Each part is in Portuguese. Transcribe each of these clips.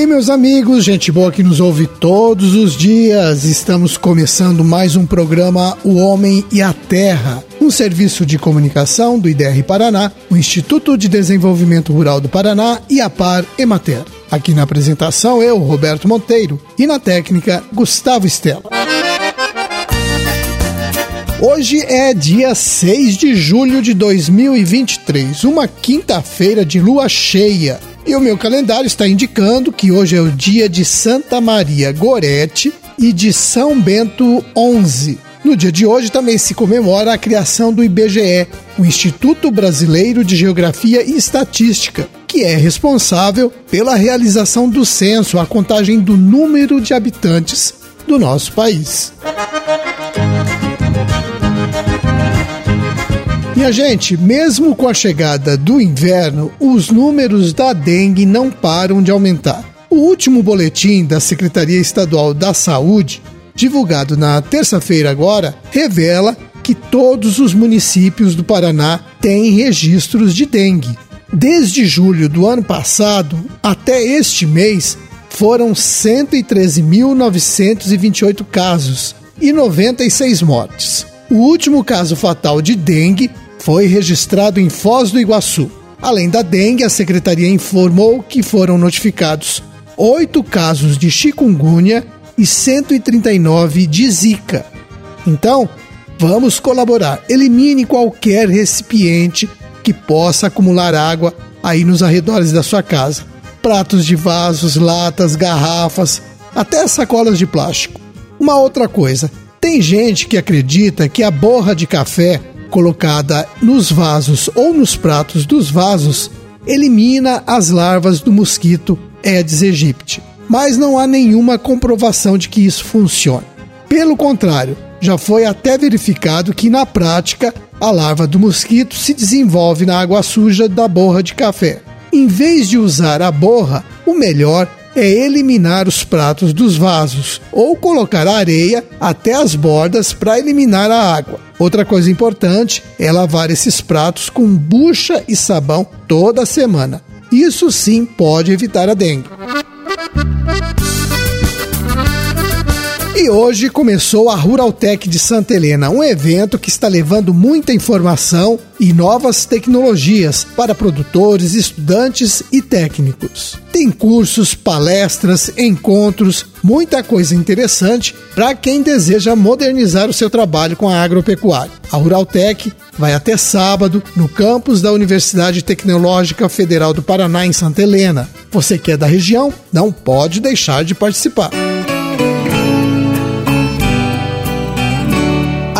aí, meus amigos, gente boa que nos ouve todos os dias. Estamos começando mais um programa O Homem e a Terra, um serviço de comunicação do IDR Paraná, o Instituto de Desenvolvimento Rural do Paraná e a Par Emater. Aqui na apresentação eu, Roberto Monteiro, e na técnica Gustavo Estela. Hoje é dia 6 de julho de 2023, uma quinta-feira de lua cheia. E o meu calendário está indicando que hoje é o dia de Santa Maria Gorete e de São Bento XI. No dia de hoje também se comemora a criação do IBGE, o Instituto Brasileiro de Geografia e Estatística, que é responsável pela realização do censo, a contagem do número de habitantes do nosso país. Minha gente, mesmo com a chegada do inverno, os números da dengue não param de aumentar. O último boletim da Secretaria Estadual da Saúde, divulgado na terça-feira agora, revela que todos os municípios do Paraná têm registros de dengue. Desde julho do ano passado até este mês, foram 113.928 casos e 96 mortes. O último caso fatal de dengue foi registrado em Foz do Iguaçu. Além da dengue, a secretaria informou que foram notificados oito casos de chikungunya e 139 de zika. Então, vamos colaborar. Elimine qualquer recipiente que possa acumular água aí nos arredores da sua casa. Pratos de vasos, latas, garrafas, até sacolas de plástico. Uma outra coisa, tem gente que acredita que a borra de café colocada nos vasos ou nos pratos dos vasos elimina as larvas do mosquito Aedes aegypti. Mas não há nenhuma comprovação de que isso funcione. Pelo contrário, já foi até verificado que na prática a larva do mosquito se desenvolve na água suja da borra de café. Em vez de usar a borra, o melhor é eliminar os pratos dos vasos ou colocar areia até as bordas para eliminar a água. Outra coisa importante é lavar esses pratos com bucha e sabão toda semana. Isso sim pode evitar a dengue. E hoje começou a Ruraltech de Santa Helena, um evento que está levando muita informação e novas tecnologias para produtores, estudantes e técnicos. Tem cursos, palestras, encontros, muita coisa interessante para quem deseja modernizar o seu trabalho com a agropecuária. A Ruraltech vai até sábado no campus da Universidade Tecnológica Federal do Paraná, em Santa Helena. Você que é da região, não pode deixar de participar.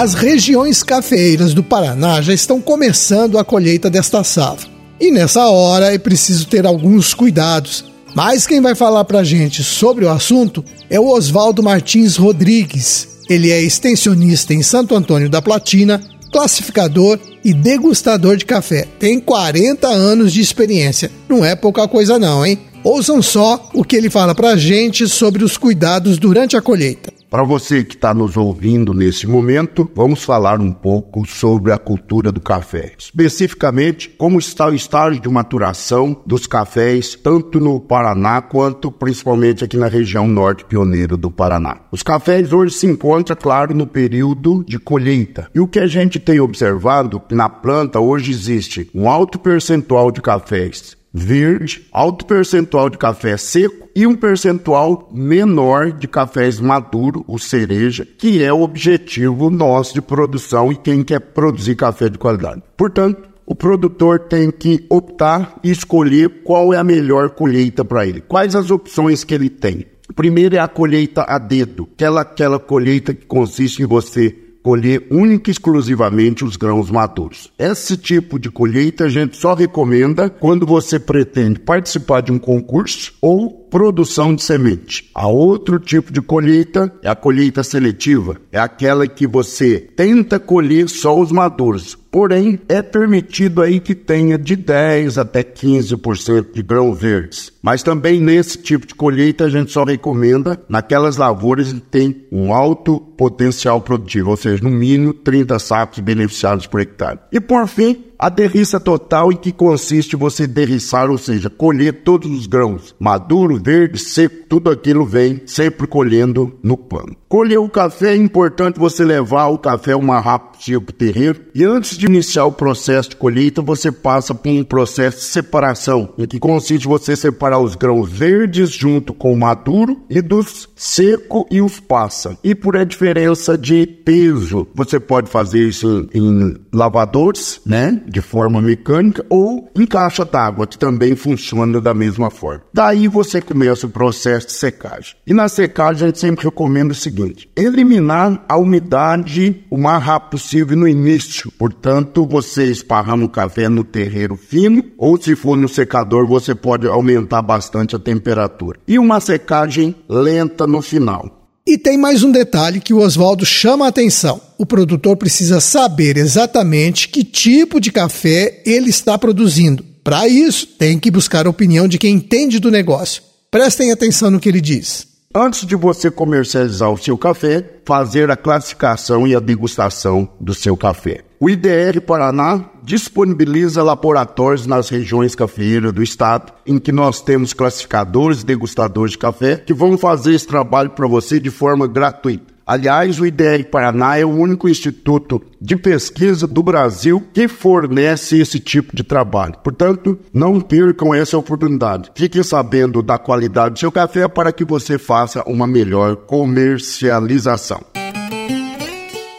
As regiões cafeeiras do Paraná já estão começando a colheita desta safra. E nessa hora é preciso ter alguns cuidados. Mas quem vai falar para gente sobre o assunto é o Oswaldo Martins Rodrigues. Ele é extensionista em Santo Antônio da Platina, classificador e degustador de café. Tem 40 anos de experiência. Não é pouca coisa não, hein? Ouçam só o que ele fala para gente sobre os cuidados durante a colheita. Para você que está nos ouvindo nesse momento, vamos falar um pouco sobre a cultura do café. Especificamente, como está o estágio de maturação dos cafés, tanto no Paraná quanto principalmente aqui na região norte pioneiro do Paraná. Os cafés hoje se encontram, claro, no período de colheita. E o que a gente tem observado, na planta hoje existe um alto percentual de cafés verde, alto percentual de café seco e um percentual menor de cafés maduro, o cereja, que é o objetivo nosso de produção e quem quer produzir café de qualidade. Portanto, o produtor tem que optar e escolher qual é a melhor colheita para ele. Quais as opções que ele tem? Primeiro é a colheita a dedo, aquela, aquela colheita que consiste em você colher única e exclusivamente os grãos maduros. Esse tipo de colheita a gente só recomenda quando você pretende participar de um concurso ou produção de semente. A outro tipo de colheita é a colheita seletiva, é aquela que você tenta colher só os maduros. Porém, é permitido aí que tenha de 10 até 15% de grãos verdes. Mas também nesse tipo de colheita a gente só recomenda naquelas lavouras que têm um alto potencial produtivo, ou seja, no mínimo 30 sacos beneficiados por hectare. E por fim, A derriça total, em que consiste você derriçar, ou seja, colher todos os grãos, maduro, verde, seco, tudo aquilo vem sempre colhendo no pano. Colher o café é importante você levar o café rápido possível para o terreiro e antes de iniciar o processo de colheita, você passa por um processo de separação, em que consiste você separar os grãos verdes junto com o maduro e dos seco e os passa. E por a diferença de peso, você pode fazer isso em lavadores, né, de forma mecânica ou em caixa d'água, que também funciona da mesma forma. Daí você começa o processo de secagem. E na secagem a gente sempre recomenda o seguinte: eliminar a umidade o mais rápido possível no início. Portanto, você esparrama o café no terreiro fino ou se for no secador, você pode aumentar bastante a temperatura. E uma secagem lenta no final. E tem mais um detalhe que o Oswaldo chama a atenção. O produtor precisa saber exatamente que tipo de café ele está produzindo. Para isso, tem que buscar a opinião de quem entende do negócio. Prestem atenção no que ele diz. Antes de você comercializar o seu café, fazer a classificação e a degustação do seu café. O IDR Paraná disponibiliza laboratórios nas regiões cafeeiras do estado, em que nós temos classificadores e degustadores de café que vão fazer esse trabalho para você de forma gratuita. Aliás, o IDR Paraná é o único instituto de pesquisa do Brasil que fornece esse tipo de trabalho. Portanto, não percam essa oportunidade. Fiquem sabendo da qualidade do seu café para que você faça uma melhor comercialização.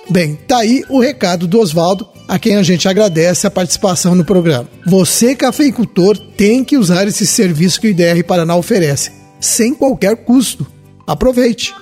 Bem, tá aí o recado do Oswaldo, a quem a gente agradece a participação no programa. Você, cafeicultor, tem que usar esse serviço que o IDR Paraná oferece, sem qualquer custo. Aproveite!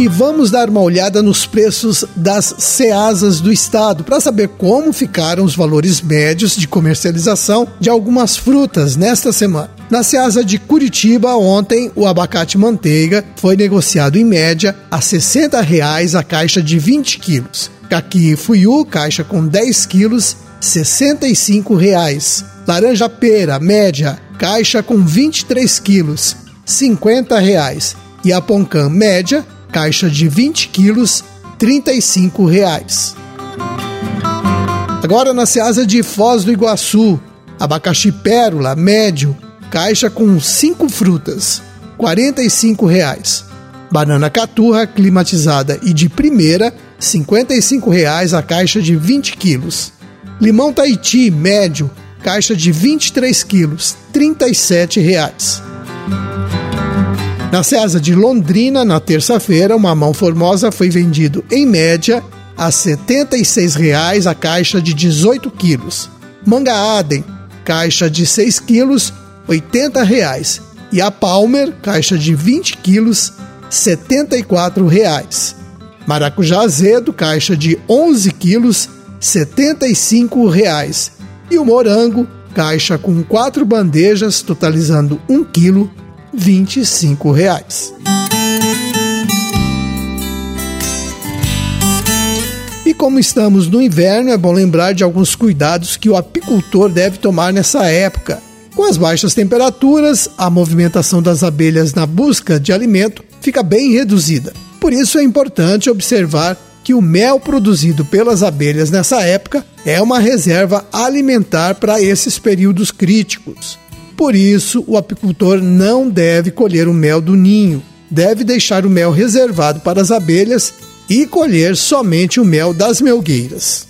E vamos dar uma olhada nos preços das ceasas do estado para saber como ficaram os valores médios de comercialização de algumas frutas nesta semana. Na ceasa de Curitiba, ontem, o abacate manteiga foi negociado em média a 60 reais a caixa de 20 quilos. Caqui Fuyu, caixa com 10 quilos, 65 reais. Laranja pera, média, caixa com 23 quilos, 50 reais. E a Poncã, média, caixa de 20 quilos, 35 reais. Agora na Seasa de Foz do Iguaçu, abacaxi pérola médio, caixa com 5 frutas, 45 reais. Banana caturra climatizada e de primeira, 55 reais a caixa de 20 quilos. Limão Tahiti médio, caixa de 23 quilos, 37 reais. Na César de Londrina, na terça-feira, uma mão formosa foi vendido em média a R$ 76,00 a caixa de 18 quilos. Manga Aden, caixa de 6 quilos, R$ 80,00. E a Palmer, caixa de 20 quilos, R$ 74,00. Maracujá azedo, caixa de 11 quilos, R$ 75,00. E o morango, caixa com quatro bandejas, totalizando 1 quilo, 25 reais. E como estamos no inverno, é bom lembrar de alguns cuidados que o apicultor deve tomar nessa época. Com as baixas temperaturas, a movimentação das abelhas na busca de alimento fica bem reduzida. Por isso é importante observar que o mel produzido pelas abelhas nessa época é uma reserva alimentar para esses períodos críticos. Por isso, o apicultor não deve colher o mel do ninho, deve deixar o mel reservado para as abelhas e colher somente o mel das melgueiras.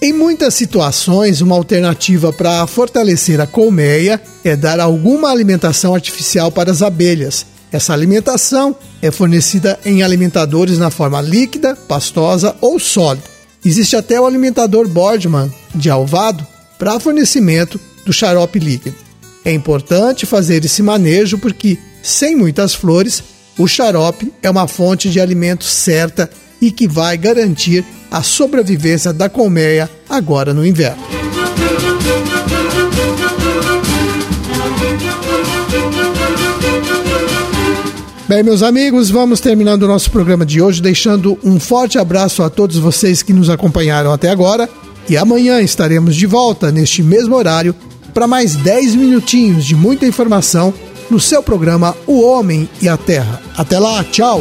Em muitas situações, uma alternativa para fortalecer a colmeia é dar alguma alimentação artificial para as abelhas. Essa alimentação é fornecida em alimentadores na forma líquida, pastosa ou sólida. Existe até o alimentador Boardman de alvado para fornecimento do xarope líquido. É importante fazer esse manejo porque, sem muitas flores, o xarope é uma fonte de alimento certa e que vai garantir a sobrevivência da colmeia agora no inverno. Bem, meus amigos, vamos terminando o nosso programa de hoje, deixando um forte abraço a todos vocês que nos acompanharam até agora. E amanhã estaremos de volta neste mesmo horário para mais 10 minutinhos de muita informação no seu programa O Homem e a Terra. Até lá, tchau!